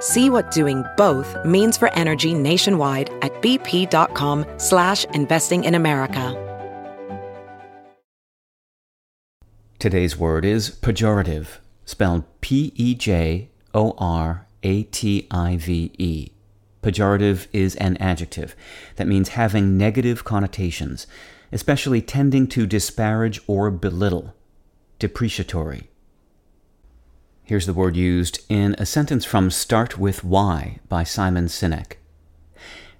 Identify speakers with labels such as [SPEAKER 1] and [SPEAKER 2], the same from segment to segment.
[SPEAKER 1] See what doing both means for energy nationwide at bp.com slash investing in America.
[SPEAKER 2] Today's word is pejorative, spelled P-E-J-O-R-A-T-I-V-E. Pejorative is an adjective that means having negative connotations, especially tending to disparage or belittle. Depreciatory. Here's the word used in a sentence from Start with Why by Simon Sinek.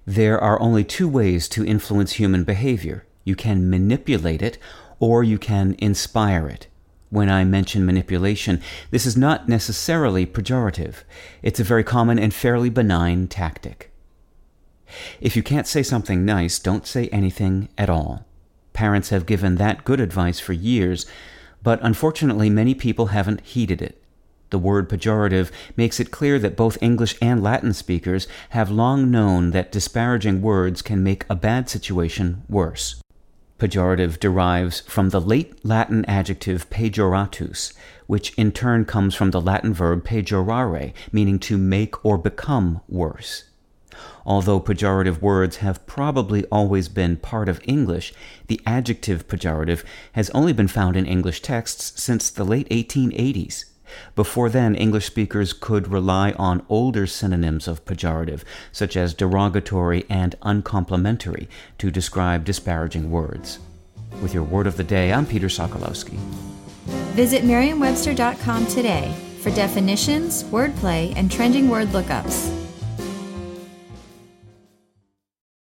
[SPEAKER 2] There are only two ways to influence human behavior. You can manipulate it or you can inspire it. When I mention manipulation, this is not necessarily pejorative. It's a very common and fairly benign tactic. If you can't say something nice, don't say anything at all. Parents have given that good advice for years, but unfortunately many people haven't heeded it. The word pejorative makes it clear that both English and Latin speakers have long known that disparaging words can make a bad situation worse. Pejorative derives from the late Latin adjective pejoratus, which in turn comes from the Latin verb pejorare, meaning to make or become worse. Although pejorative words have probably always been part of English, the adjective pejorative has only been found in English texts since the late 1880s. Before then, English speakers could rely on older synonyms of pejorative, such as derogatory and uncomplimentary, to describe disparaging words. With your word of the day, I'm Peter Sokolowski.
[SPEAKER 3] Visit Merriam-Webster.com today for definitions, wordplay, and trending word lookups.